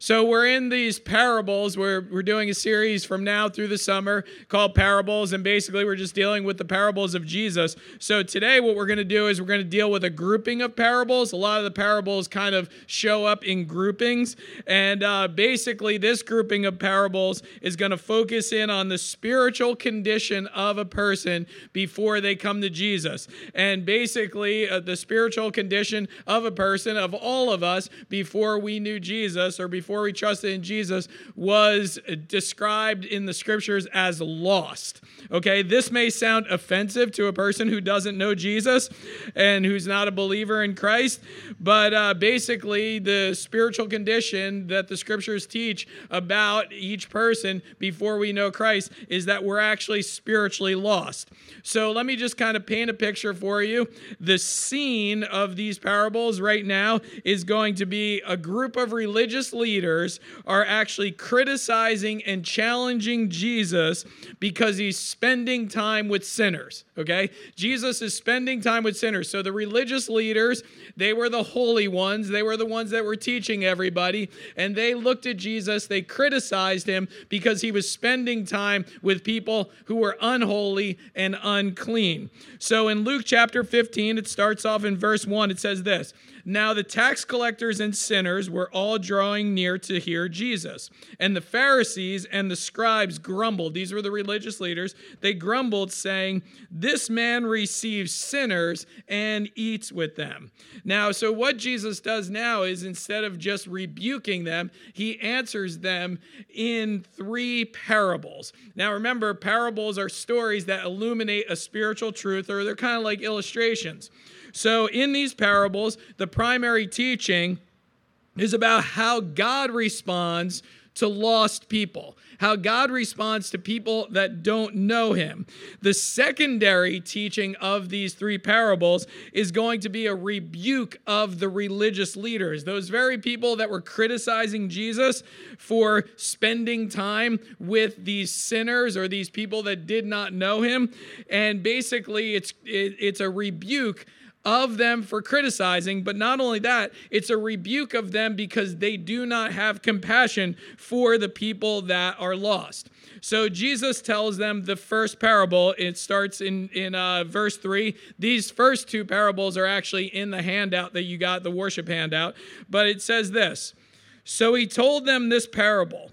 So we're in these parables. We're, we're doing a series from now through the summer called Parables, and basically we're just dealing with the parables of Jesus. So today, what we're going to do is we're going to deal with a grouping of parables. A lot of the parables kind of show up in groupings, and uh, basically, this grouping of parables is going to focus in on the spiritual condition of a person before they come to Jesus. And basically, uh, the spiritual condition of a person, of all of us, before we knew Jesus or before before we trusted in Jesus was described in the scriptures as lost. Okay, this may sound offensive to a person who doesn't know Jesus and who's not a believer in Christ, but uh, basically, the spiritual condition that the scriptures teach about each person before we know Christ is that we're actually spiritually lost. So, let me just kind of paint a picture for you. The scene of these parables right now is going to be a group of religious leaders leaders are actually criticizing and challenging Jesus because he's spending time with sinners. Okay? Jesus is spending time with sinners. So the religious leaders, they were the holy ones. They were the ones that were teaching everybody. And they looked at Jesus, they criticized him because he was spending time with people who were unholy and unclean. So in Luke chapter 15, it starts off in verse 1. It says this Now the tax collectors and sinners were all drawing near to hear Jesus. And the Pharisees and the scribes grumbled. These were the religious leaders. They grumbled, saying, This man receives sinners and eats with them. Now, so what Jesus does now is instead of just rebuking them, he answers them in three parables. Now, remember, parables are stories that illuminate a spiritual truth, or they're kind of like illustrations. So, in these parables, the primary teaching is about how God responds to lost people, how God responds to people that don't know Him. The secondary teaching of these three parables is going to be a rebuke of the religious leaders, those very people that were criticizing Jesus for spending time with these sinners or these people that did not know Him. And basically, it's, it, it's a rebuke of them for criticizing, but not only that, it's a rebuke of them because they do not have compassion for the people that are lost. So Jesus tells them the first parable. It starts in in uh, verse three. These first two parables are actually in the handout that you got, the worship handout. But it says this. So he told them this parable.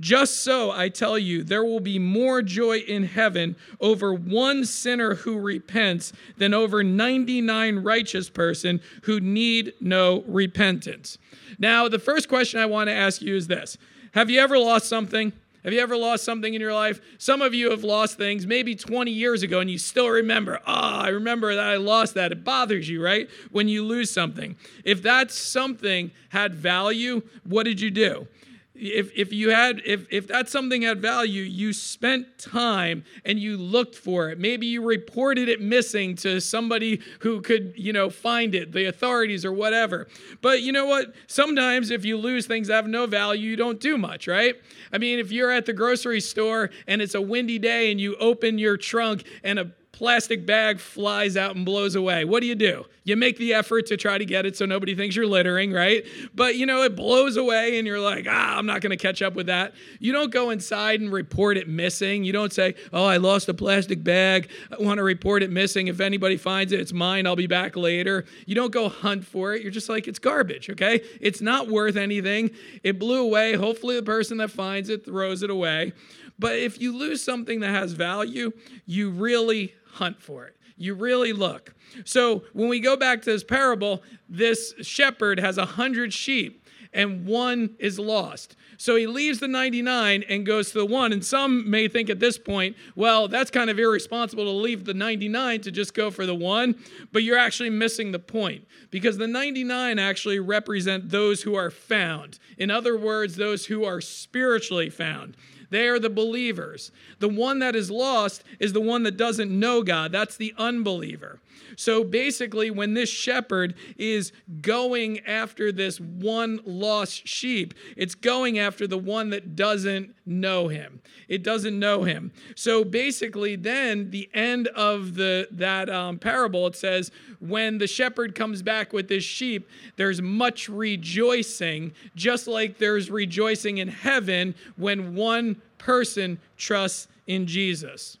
Just so, I tell you, there will be more joy in heaven over one sinner who repents than over 99 righteous person who need no repentance. Now, the first question I want to ask you is this Have you ever lost something? Have you ever lost something in your life? Some of you have lost things maybe 20 years ago and you still remember, ah, oh, I remember that I lost that. It bothers you, right? When you lose something. If that something had value, what did you do? If, if you had if, if that something had value you spent time and you looked for it maybe you reported it missing to somebody who could you know find it the authorities or whatever but you know what sometimes if you lose things that have no value you don't do much right i mean if you're at the grocery store and it's a windy day and you open your trunk and a plastic bag flies out and blows away. What do you do? You make the effort to try to get it so nobody thinks you're littering, right? But you know, it blows away and you're like, ah, I'm not going to catch up with that. You don't go inside and report it missing. You don't say, oh, I lost a plastic bag. I want to report it missing. If anybody finds it, it's mine. I'll be back later. You don't go hunt for it. You're just like, it's garbage, okay? It's not worth anything. It blew away. Hopefully, the person that finds it throws it away. But if you lose something that has value, you really hunt for it. You really look. So when we go back to this parable, this shepherd has a hundred sheep and one is lost. So he leaves the 99 and goes to the one. And some may think at this point, well, that's kind of irresponsible to leave the 99 to just go for the one. But you're actually missing the point because the 99 actually represent those who are found. In other words, those who are spiritually found. They are the believers. The one that is lost is the one that doesn't know God. That's the unbeliever. So basically, when this shepherd is going after this one lost sheep, it's going after the one that doesn't know him. It doesn't know him. So basically, then the end of the that um, parable, it says, when the shepherd comes back with his sheep, there's much rejoicing, just like there's rejoicing in heaven when one person trusts in Jesus.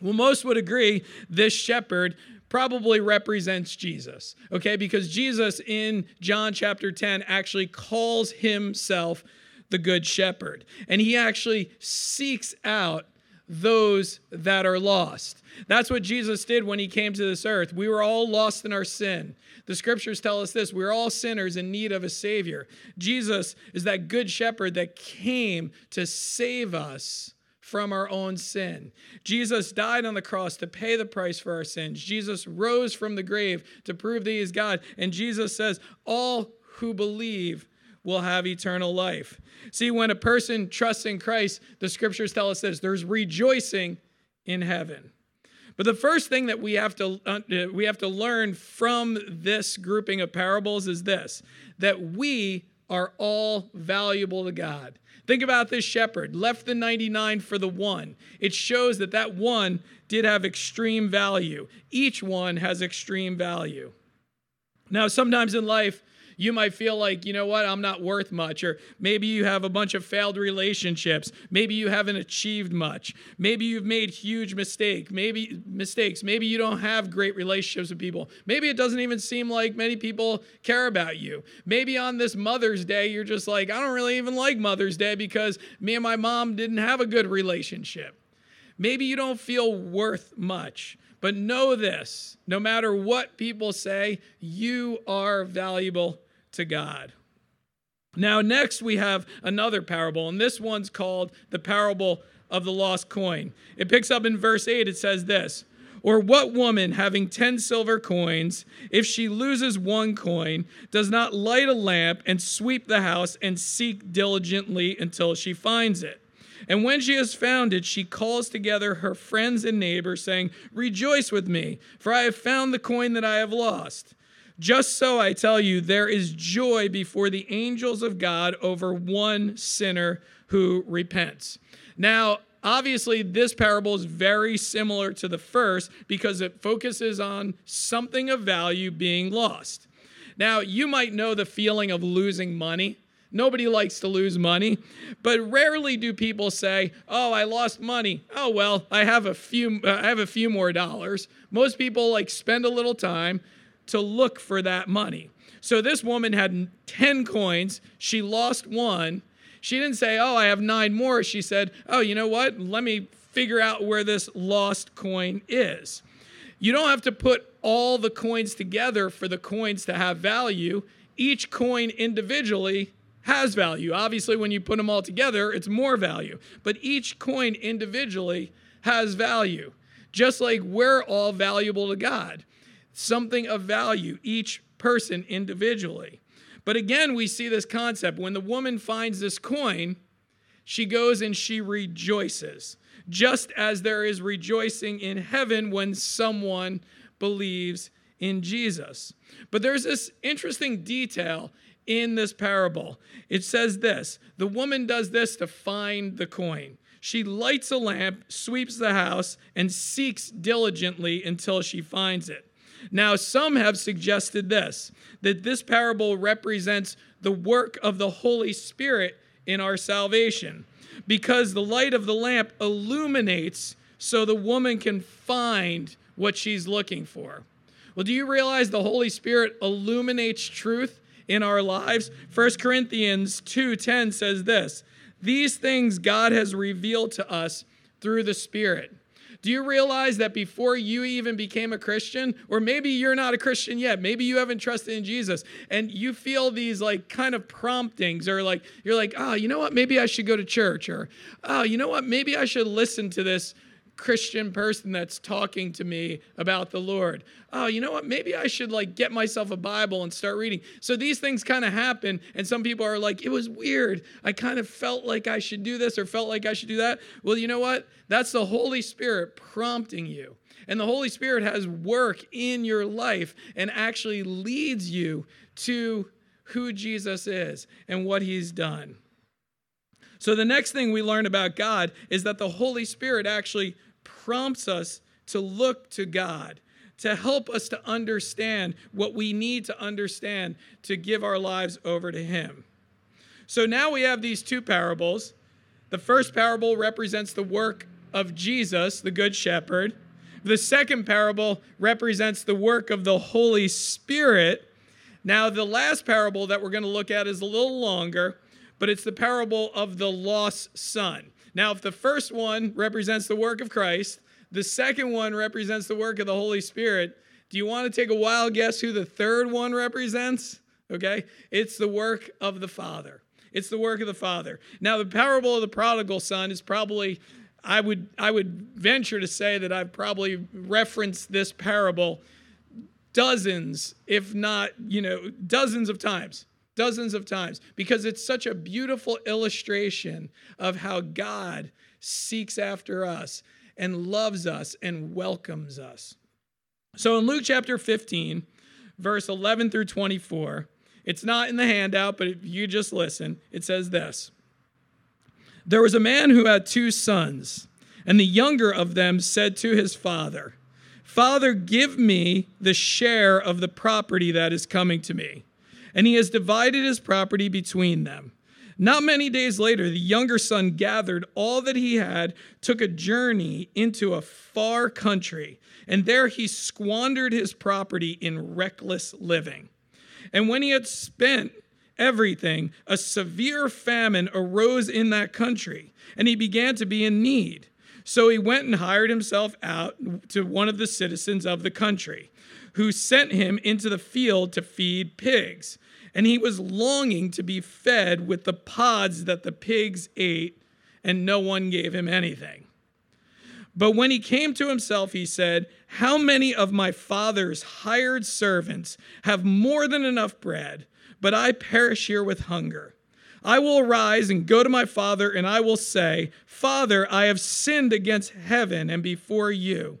Well, most would agree this shepherd probably represents Jesus, okay? Because Jesus in John chapter 10 actually calls himself the Good Shepherd, and he actually seeks out those that are lost. That's what Jesus did when he came to this earth. We were all lost in our sin. The scriptures tell us this we're all sinners in need of a Savior. Jesus is that good shepherd that came to save us from our own sin. Jesus died on the cross to pay the price for our sins. Jesus rose from the grave to prove that he is God. And Jesus says, All who believe will have eternal life. See, when a person trusts in Christ, the scriptures tell us this there's rejoicing in heaven. But the first thing that we have to uh, we have to learn from this grouping of parables is this that we are all valuable to God. Think about this shepherd, left the 99 for the one. It shows that that one did have extreme value. Each one has extreme value. Now, sometimes in life, you might feel like, you know what, I'm not worth much. Or maybe you have a bunch of failed relationships. Maybe you haven't achieved much. Maybe you've made huge mistake. Maybe mistakes. Maybe you don't have great relationships with people. Maybe it doesn't even seem like many people care about you. Maybe on this Mother's Day, you're just like, I don't really even like Mother's Day because me and my mom didn't have a good relationship. Maybe you don't feel worth much. But know this no matter what people say, you are valuable to God. Now, next we have another parable, and this one's called the parable of the lost coin. It picks up in verse 8, it says this. Or what woman having 10 silver coins, if she loses one coin, does not light a lamp and sweep the house and seek diligently until she finds it? And when she has found it, she calls together her friends and neighbors, saying, Rejoice with me, for I have found the coin that I have lost. Just so I tell you, there is joy before the angels of God over one sinner who repents. Now, obviously, this parable is very similar to the first because it focuses on something of value being lost. Now, you might know the feeling of losing money. Nobody likes to lose money, but rarely do people say, "Oh, I lost money. Oh well, I have a few uh, I have a few more dollars." Most people like spend a little time to look for that money. So this woman had 10 coins. She lost one. She didn't say, Oh, I have nine more. She said, Oh, you know what? Let me figure out where this lost coin is. You don't have to put all the coins together for the coins to have value. Each coin individually has value. Obviously, when you put them all together, it's more value. But each coin individually has value, just like we're all valuable to God something of value, each person individually. But again, we see this concept. When the woman finds this coin, she goes and she rejoices, just as there is rejoicing in heaven when someone believes in Jesus. But there's this interesting detail in this parable. It says this the woman does this to find the coin. She lights a lamp, sweeps the house, and seeks diligently until she finds it. Now, some have suggested this that this parable represents the work of the Holy Spirit in our salvation because the light of the lamp illuminates so the woman can find what she's looking for. Well, do you realize the Holy Spirit illuminates truth in our lives? 1 Corinthians 2:10 says this, "These things God has revealed to us through the Spirit." Do you realize that before you even became a Christian, or maybe you're not a Christian yet, maybe you haven't trusted in Jesus, and you feel these like kind of promptings, or like you're like, oh, you know what, maybe I should go to church, or oh, you know what, maybe I should listen to this Christian person that's talking to me about the Lord. Oh, you know what? Maybe I should like get myself a Bible and start reading. So these things kind of happen, and some people are like, it was weird. I kind of felt like I should do this or felt like I should do that. Well, you know what? That's the Holy Spirit prompting you. And the Holy Spirit has work in your life and actually leads you to who Jesus is and what he's done. So, the next thing we learn about God is that the Holy Spirit actually prompts us to look to God, to help us to understand what we need to understand to give our lives over to Him. So, now we have these two parables. The first parable represents the work of Jesus, the Good Shepherd. The second parable represents the work of the Holy Spirit. Now, the last parable that we're going to look at is a little longer, but it's the parable of the lost son. Now, if the first one represents the work of Christ, the second one represents the work of the Holy Spirit, do you want to take a wild guess who the third one represents? Okay, it's the work of the Father. It's the work of the Father. Now, the parable of the prodigal son is probably I would I would venture to say that I've probably referenced this parable dozens, if not, you know, dozens of times. Dozens of times because it's such a beautiful illustration of how God seeks after us and loves us and welcomes us. So in Luke chapter 15, verse 11 through 24, it's not in the handout, but if you just listen, it says this there was a man who had two sons, and the younger of them said to his father, Father, give me the share of the property that is coming to me. And he has divided his property between them. Not many days later, the younger son gathered all that he had, took a journey into a far country, and there he squandered his property in reckless living. And when he had spent everything, a severe famine arose in that country, and he began to be in need. So he went and hired himself out to one of the citizens of the country, who sent him into the field to feed pigs. And he was longing to be fed with the pods that the pigs ate, and no one gave him anything. But when he came to himself, he said, How many of my father's hired servants have more than enough bread? but I perish here with hunger. I will arise and go to my father, and I will say, Father, I have sinned against heaven and before you.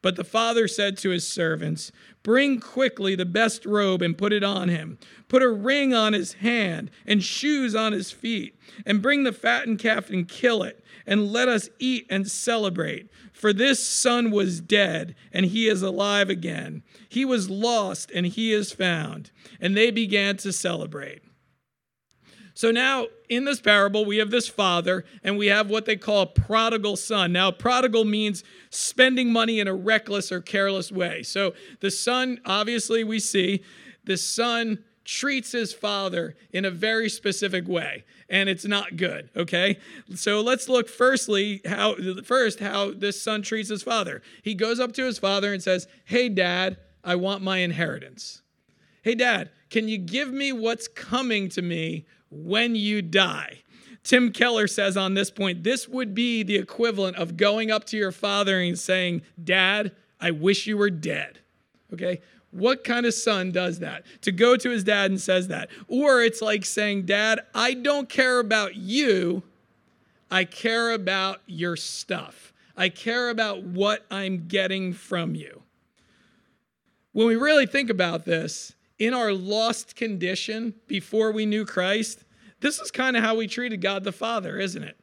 But the father said to his servants, Bring quickly the best robe and put it on him. Put a ring on his hand and shoes on his feet. And bring the fattened calf and kill it. And let us eat and celebrate. For this son was dead, and he is alive again. He was lost, and he is found. And they began to celebrate. So now in this parable, we have this father and we have what they call a prodigal son. Now, prodigal means spending money in a reckless or careless way. So the son, obviously, we see the son treats his father in a very specific way and it's not good okay so let's look firstly how first how this son treats his father he goes up to his father and says hey dad i want my inheritance hey dad can you give me what's coming to me when you die. Tim Keller says on this point, this would be the equivalent of going up to your father and saying, Dad, I wish you were dead. Okay? What kind of son does that? To go to his dad and says that. Or it's like saying, Dad, I don't care about you. I care about your stuff. I care about what I'm getting from you. When we really think about this, in our lost condition before we knew Christ, this is kind of how we treated God the Father, isn't it?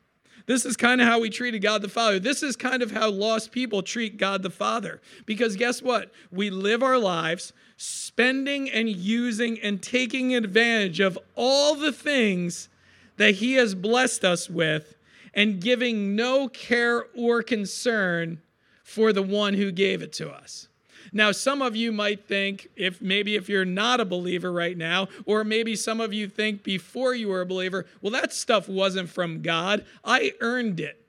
This is kind of how we treated God the Father. This is kind of how lost people treat God the Father. Because guess what? We live our lives spending and using and taking advantage of all the things that He has blessed us with and giving no care or concern for the one who gave it to us. Now, some of you might think, if maybe if you're not a believer right now, or maybe some of you think before you were a believer, well, that stuff wasn't from God. I earned it.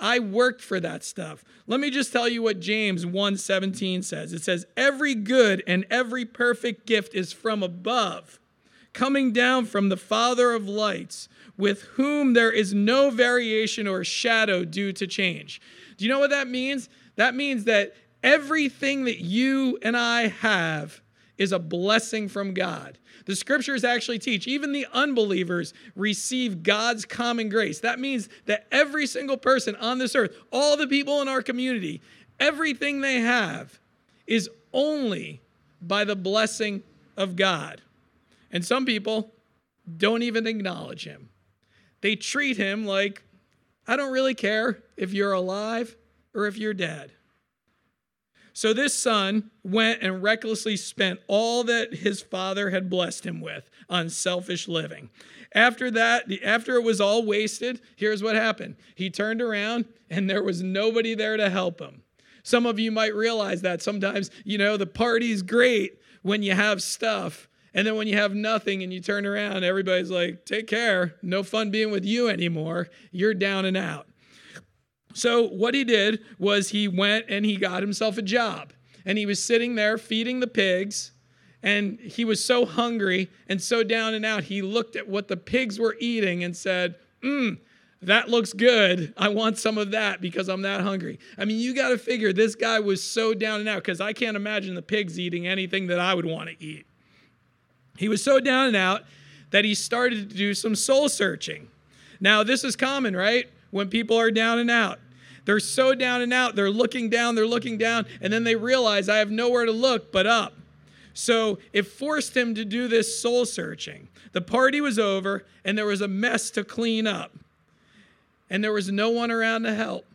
I worked for that stuff. Let me just tell you what James 1:17 says. It says, "Every good and every perfect gift is from above, coming down from the Father of lights, with whom there is no variation or shadow due to change." Do you know what that means? That means that everything that you and I have is a blessing from God. The scriptures actually teach even the unbelievers receive God's common grace. That means that every single person on this earth, all the people in our community, everything they have is only by the blessing of God. And some people don't even acknowledge him. They treat him like, I don't really care if you're alive or if you're dead. So this son went and recklessly spent all that his father had blessed him with on selfish living. After that, after it was all wasted, here's what happened. He turned around and there was nobody there to help him. Some of you might realize that sometimes, you know, the party's great when you have stuff. And then when you have nothing and you turn around, everybody's like, take care. No fun being with you anymore. You're down and out. So, what he did was he went and he got himself a job. And he was sitting there feeding the pigs. And he was so hungry and so down and out, he looked at what the pigs were eating and said, Mmm, that looks good. I want some of that because I'm that hungry. I mean, you got to figure this guy was so down and out because I can't imagine the pigs eating anything that I would want to eat. He was so down and out that he started to do some soul searching. Now, this is common, right? When people are down and out. They're so down and out. They're looking down, they're looking down, and then they realize I have nowhere to look but up. So it forced him to do this soul searching. The party was over, and there was a mess to clean up, and there was no one around to help.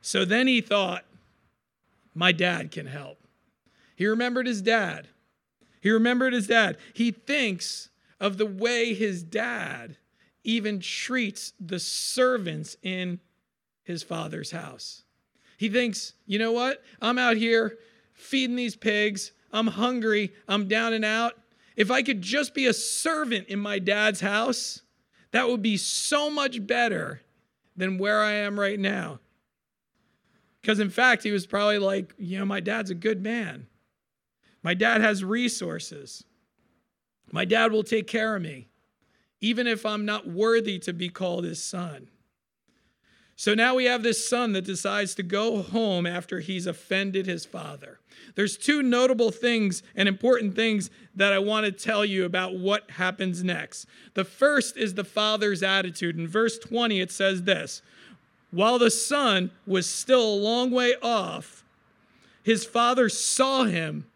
So then he thought, My dad can help. He remembered his dad. He remembered his dad. He thinks of the way his dad even treats the servants in his father's house. He thinks, you know what? I'm out here feeding these pigs. I'm hungry. I'm down and out. If I could just be a servant in my dad's house, that would be so much better than where I am right now. Because in fact, he was probably like, you know, my dad's a good man. My dad has resources. My dad will take care of me, even if I'm not worthy to be called his son. So now we have this son that decides to go home after he's offended his father. There's two notable things and important things that I want to tell you about what happens next. The first is the father's attitude. In verse 20, it says this While the son was still a long way off, his father saw him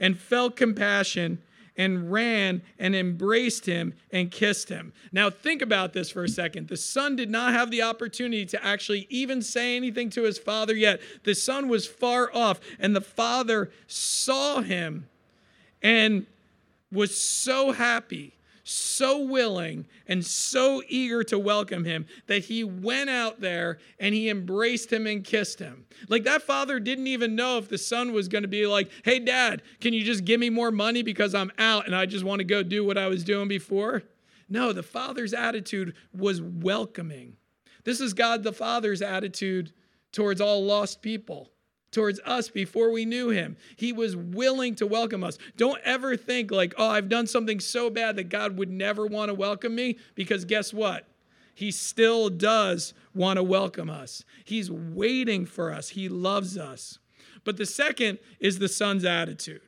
and felt compassion and ran and embraced him and kissed him. Now, think about this for a second. The son did not have the opportunity to actually even say anything to his father yet. The son was far off, and the father saw him and was so happy so willing and so eager to welcome him that he went out there and he embraced him and kissed him. Like that father didn't even know if the son was going to be like, hey, dad, can you just give me more money because I'm out and I just want to go do what I was doing before? No, the father's attitude was welcoming. This is God the Father's attitude towards all lost people towards us before we knew him. He was willing to welcome us. Don't ever think like, oh, I've done something so bad that God would never want to welcome me, because guess what? He still does want to welcome us. He's waiting for us, He loves us. But the second is the son's attitude.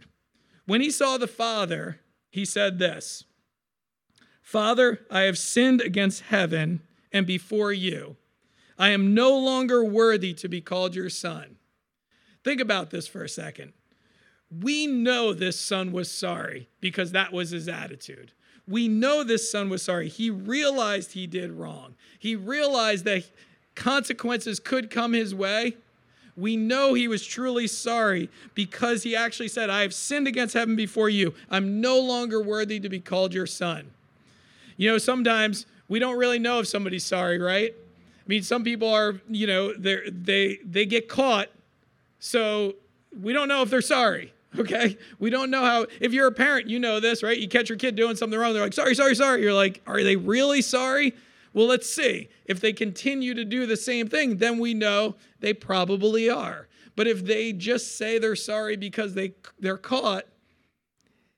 When he saw the father, he said this Father, I have sinned against heaven and before you. I am no longer worthy to be called your son. Think about this for a second. We know this son was sorry because that was his attitude. We know this son was sorry. He realized he did wrong. He realized that consequences could come his way. We know he was truly sorry because he actually said, I have sinned against heaven before you. I'm no longer worthy to be called your son. You know, sometimes we don't really know if somebody's sorry, right? I mean, some people are, you know, they they they get caught so we don't know if they're sorry. Okay? We don't know how, if you're a parent, you know this, right? You catch your kid doing something wrong, they're like, sorry, sorry, sorry. You're like, are they really sorry? Well, let's see. If they continue to do the same thing, then we know they probably are. But if they just say they're sorry because they, they're caught,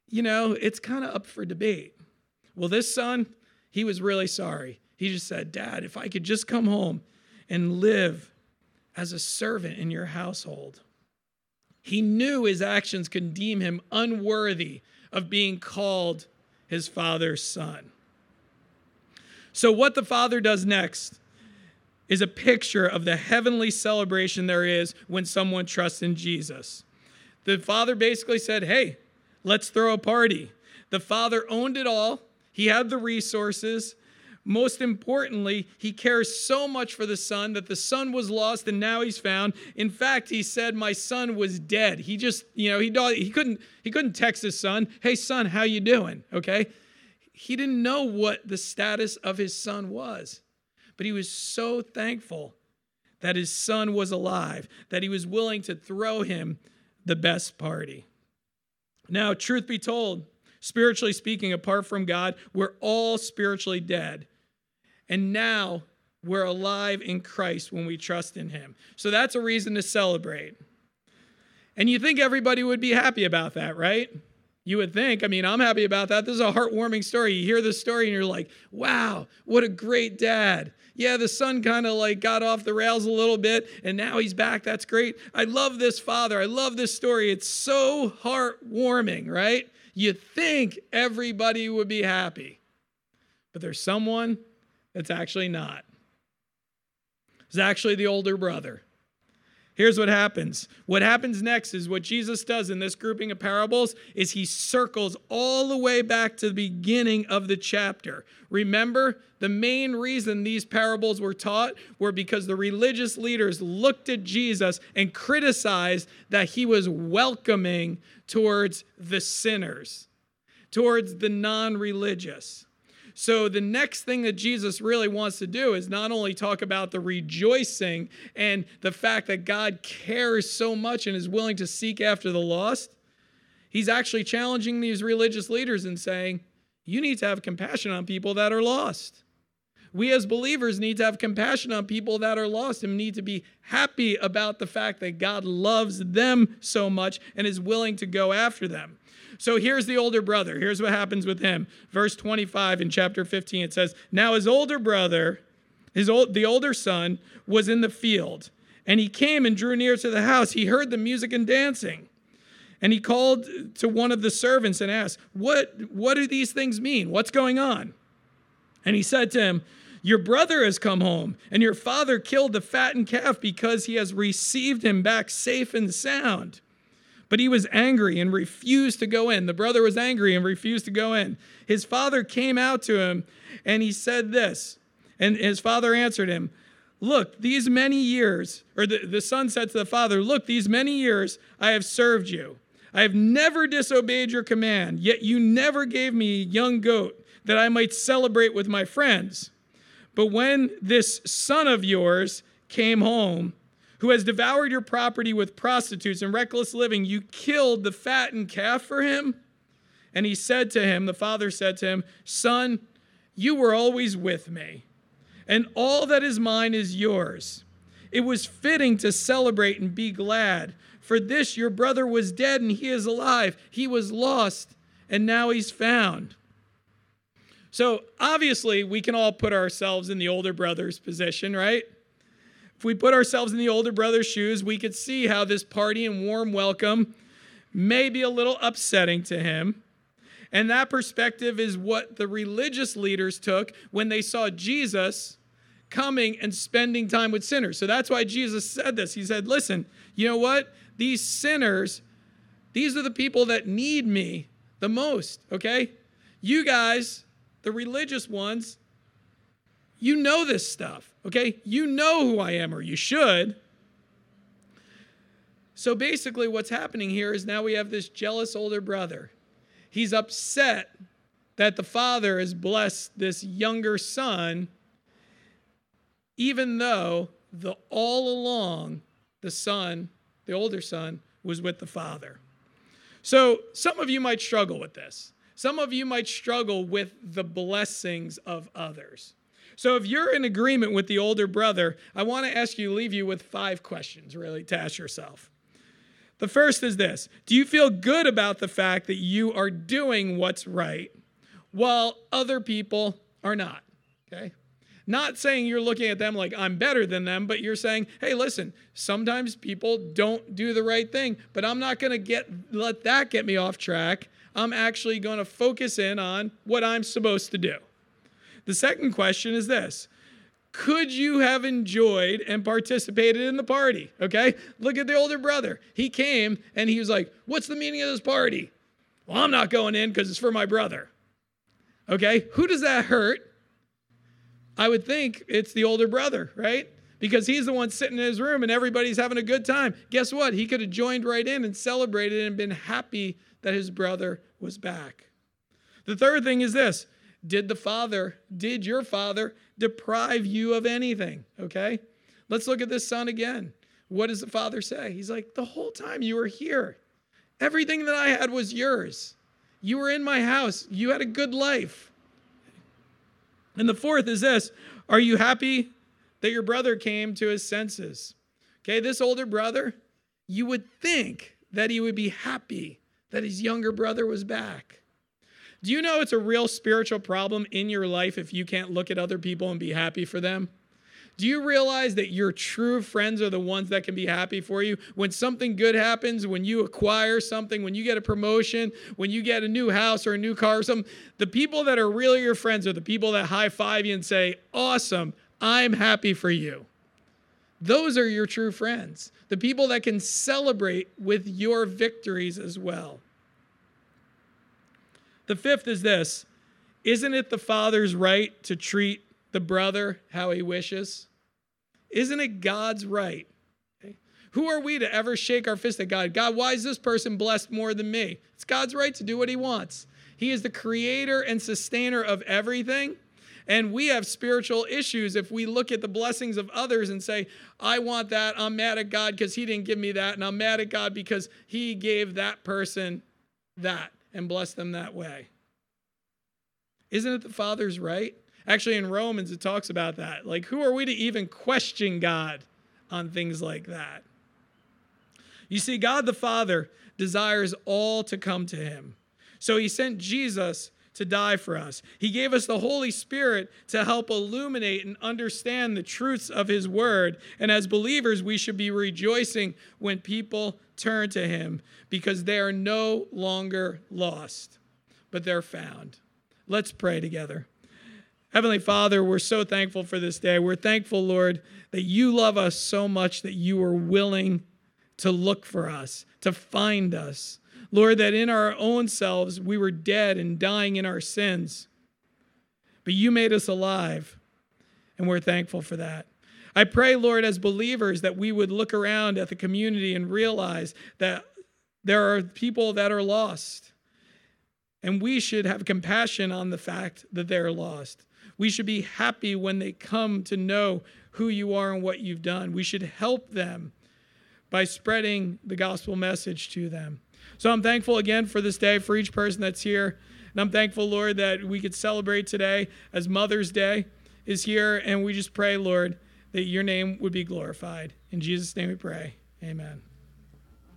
you know, it's kind of up for debate. Well, this son, he was really sorry. He just said, Dad, if I could just come home and live as a servant in your household. He knew his actions could deem him unworthy of being called his father's son. So, what the father does next is a picture of the heavenly celebration there is when someone trusts in Jesus. The father basically said, Hey, let's throw a party. The father owned it all, he had the resources, most importantly, he cares so much for the son that the son was lost and now he's found. In fact, he said, "My son was dead." He just, you know, he he couldn't he couldn't text his son, "Hey son, how you doing?" Okay? He didn't know what the status of his son was. But he was so thankful that his son was alive, that he was willing to throw him the best party. Now, truth be told, spiritually speaking, apart from God, we're all spiritually dead. And now we're alive in Christ when we trust in Him. So that's a reason to celebrate. And you think everybody would be happy about that, right? You would think. I mean, I'm happy about that. This is a heartwarming story. You hear this story and you're like, wow, what a great dad. Yeah, the son kind of like got off the rails a little bit and now he's back. That's great. I love this father. I love this story. It's so heartwarming, right? You think everybody would be happy. But there's someone it's actually not. It's actually the older brother. Here's what happens. What happens next is what Jesus does in this grouping of parables is he circles all the way back to the beginning of the chapter. Remember, the main reason these parables were taught were because the religious leaders looked at Jesus and criticized that he was welcoming towards the sinners, towards the non-religious. So, the next thing that Jesus really wants to do is not only talk about the rejoicing and the fact that God cares so much and is willing to seek after the lost, he's actually challenging these religious leaders and saying, You need to have compassion on people that are lost. We as believers need to have compassion on people that are lost and need to be happy about the fact that God loves them so much and is willing to go after them. So here's the older brother. Here's what happens with him. Verse 25 in chapter 15 it says, "Now his older brother, his old the older son was in the field, and he came and drew near to the house. He heard the music and dancing." And he called to one of the servants and asked, "What what do these things mean? What's going on?" And he said to him, your brother has come home, and your father killed the fattened calf because he has received him back safe and sound. But he was angry and refused to go in. The brother was angry and refused to go in. His father came out to him and he said this. And his father answered him, Look, these many years, or the, the son said to the father, Look, these many years I have served you. I have never disobeyed your command, yet you never gave me a young goat that I might celebrate with my friends. But when this son of yours came home, who has devoured your property with prostitutes and reckless living, you killed the fattened calf for him? And he said to him, the father said to him, Son, you were always with me, and all that is mine is yours. It was fitting to celebrate and be glad. For this your brother was dead and he is alive. He was lost and now he's found. So obviously, we can all put ourselves in the older brother's position, right? If we put ourselves in the older brother's shoes, we could see how this party and warm welcome may be a little upsetting to him. And that perspective is what the religious leaders took when they saw Jesus coming and spending time with sinners. So that's why Jesus said this. He said, Listen, you know what? These sinners, these are the people that need me the most, okay? You guys, the religious ones, you know this stuff, okay? You know who I am, or you should. So basically, what's happening here is now we have this jealous older brother. He's upset that the father has blessed this younger son, even though the all along the son, the older son, was with the Father. So some of you might struggle with this. Some of you might struggle with the blessings of others. So if you're in agreement with the older brother, I want to ask you, leave you with five questions really to ask yourself. The first is this Do you feel good about the fact that you are doing what's right while other people are not? Okay. Not saying you're looking at them like I'm better than them, but you're saying, hey, listen, sometimes people don't do the right thing, but I'm not going to get let that get me off track. I'm actually going to focus in on what I'm supposed to do. The second question is this could you have enjoyed and participated in the party? Okay, look at the older brother. He came and he was like, What's the meaning of this party? Well, I'm not going in because it's for my brother. Okay, who does that hurt? I would think it's the older brother, right? Because he's the one sitting in his room and everybody's having a good time. Guess what? He could have joined right in and celebrated and been happy that his brother was back. The third thing is this Did the father, did your father deprive you of anything? Okay? Let's look at this son again. What does the father say? He's like, The whole time you were here, everything that I had was yours. You were in my house, you had a good life. And the fourth is this Are you happy that your brother came to his senses? Okay, this older brother, you would think that he would be happy that his younger brother was back. Do you know it's a real spiritual problem in your life if you can't look at other people and be happy for them? Do you realize that your true friends are the ones that can be happy for you? When something good happens, when you acquire something, when you get a promotion, when you get a new house or a new car or something, the people that are really your friends are the people that high five you and say, Awesome, I'm happy for you. Those are your true friends, the people that can celebrate with your victories as well. The fifth is this Isn't it the father's right to treat the brother how he wishes? Isn't it God's right? Who are we to ever shake our fist at God? God, why is this person blessed more than me? It's God's right to do what he wants. He is the creator and sustainer of everything. And we have spiritual issues if we look at the blessings of others and say, I want that. I'm mad at God because he didn't give me that. And I'm mad at God because he gave that person that and blessed them that way. Isn't it the Father's right? Actually, in Romans, it talks about that. Like, who are we to even question God on things like that? You see, God the Father desires all to come to him. So he sent Jesus to die for us. He gave us the Holy Spirit to help illuminate and understand the truths of his word. And as believers, we should be rejoicing when people turn to him because they are no longer lost, but they're found. Let's pray together. Heavenly Father, we're so thankful for this day. We're thankful, Lord, that you love us so much that you are willing to look for us, to find us. Lord, that in our own selves we were dead and dying in our sins, but you made us alive, and we're thankful for that. I pray, Lord, as believers, that we would look around at the community and realize that there are people that are lost. And we should have compassion on the fact that they're lost. We should be happy when they come to know who you are and what you've done. We should help them by spreading the gospel message to them. So I'm thankful again for this day, for each person that's here. And I'm thankful, Lord, that we could celebrate today as Mother's Day is here. And we just pray, Lord, that your name would be glorified. In Jesus' name we pray. Amen.